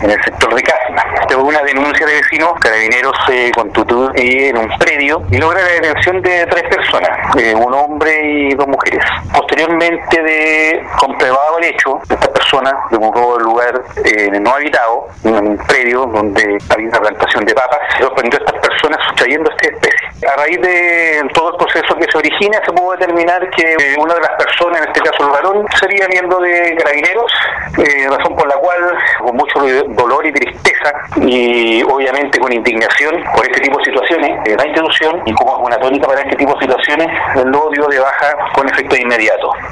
en el sector de Casma. Tuvo una denuncia de vecinos, carabineros se constituyó en un predio y logra la detención de tres personas, eh, un hombre y dos mujeres. Posteriormente de comprobado el hecho, esta persona de un lugar eh, no habitado, en un predio donde había una plantación de papas, se sorprendió a estas personas sustrayendo esta especie. A raíz de todo el proceso que se origina, se pudo determinar que eh, una de las personas, en este caso el varón, sería miembro de carabineros, razón por la cual, con mucho dolor y tristeza y obviamente con indignación por este tipo de situaciones la institución y como una tónica para este tipo de situaciones, el odio de baja con efecto inmediato.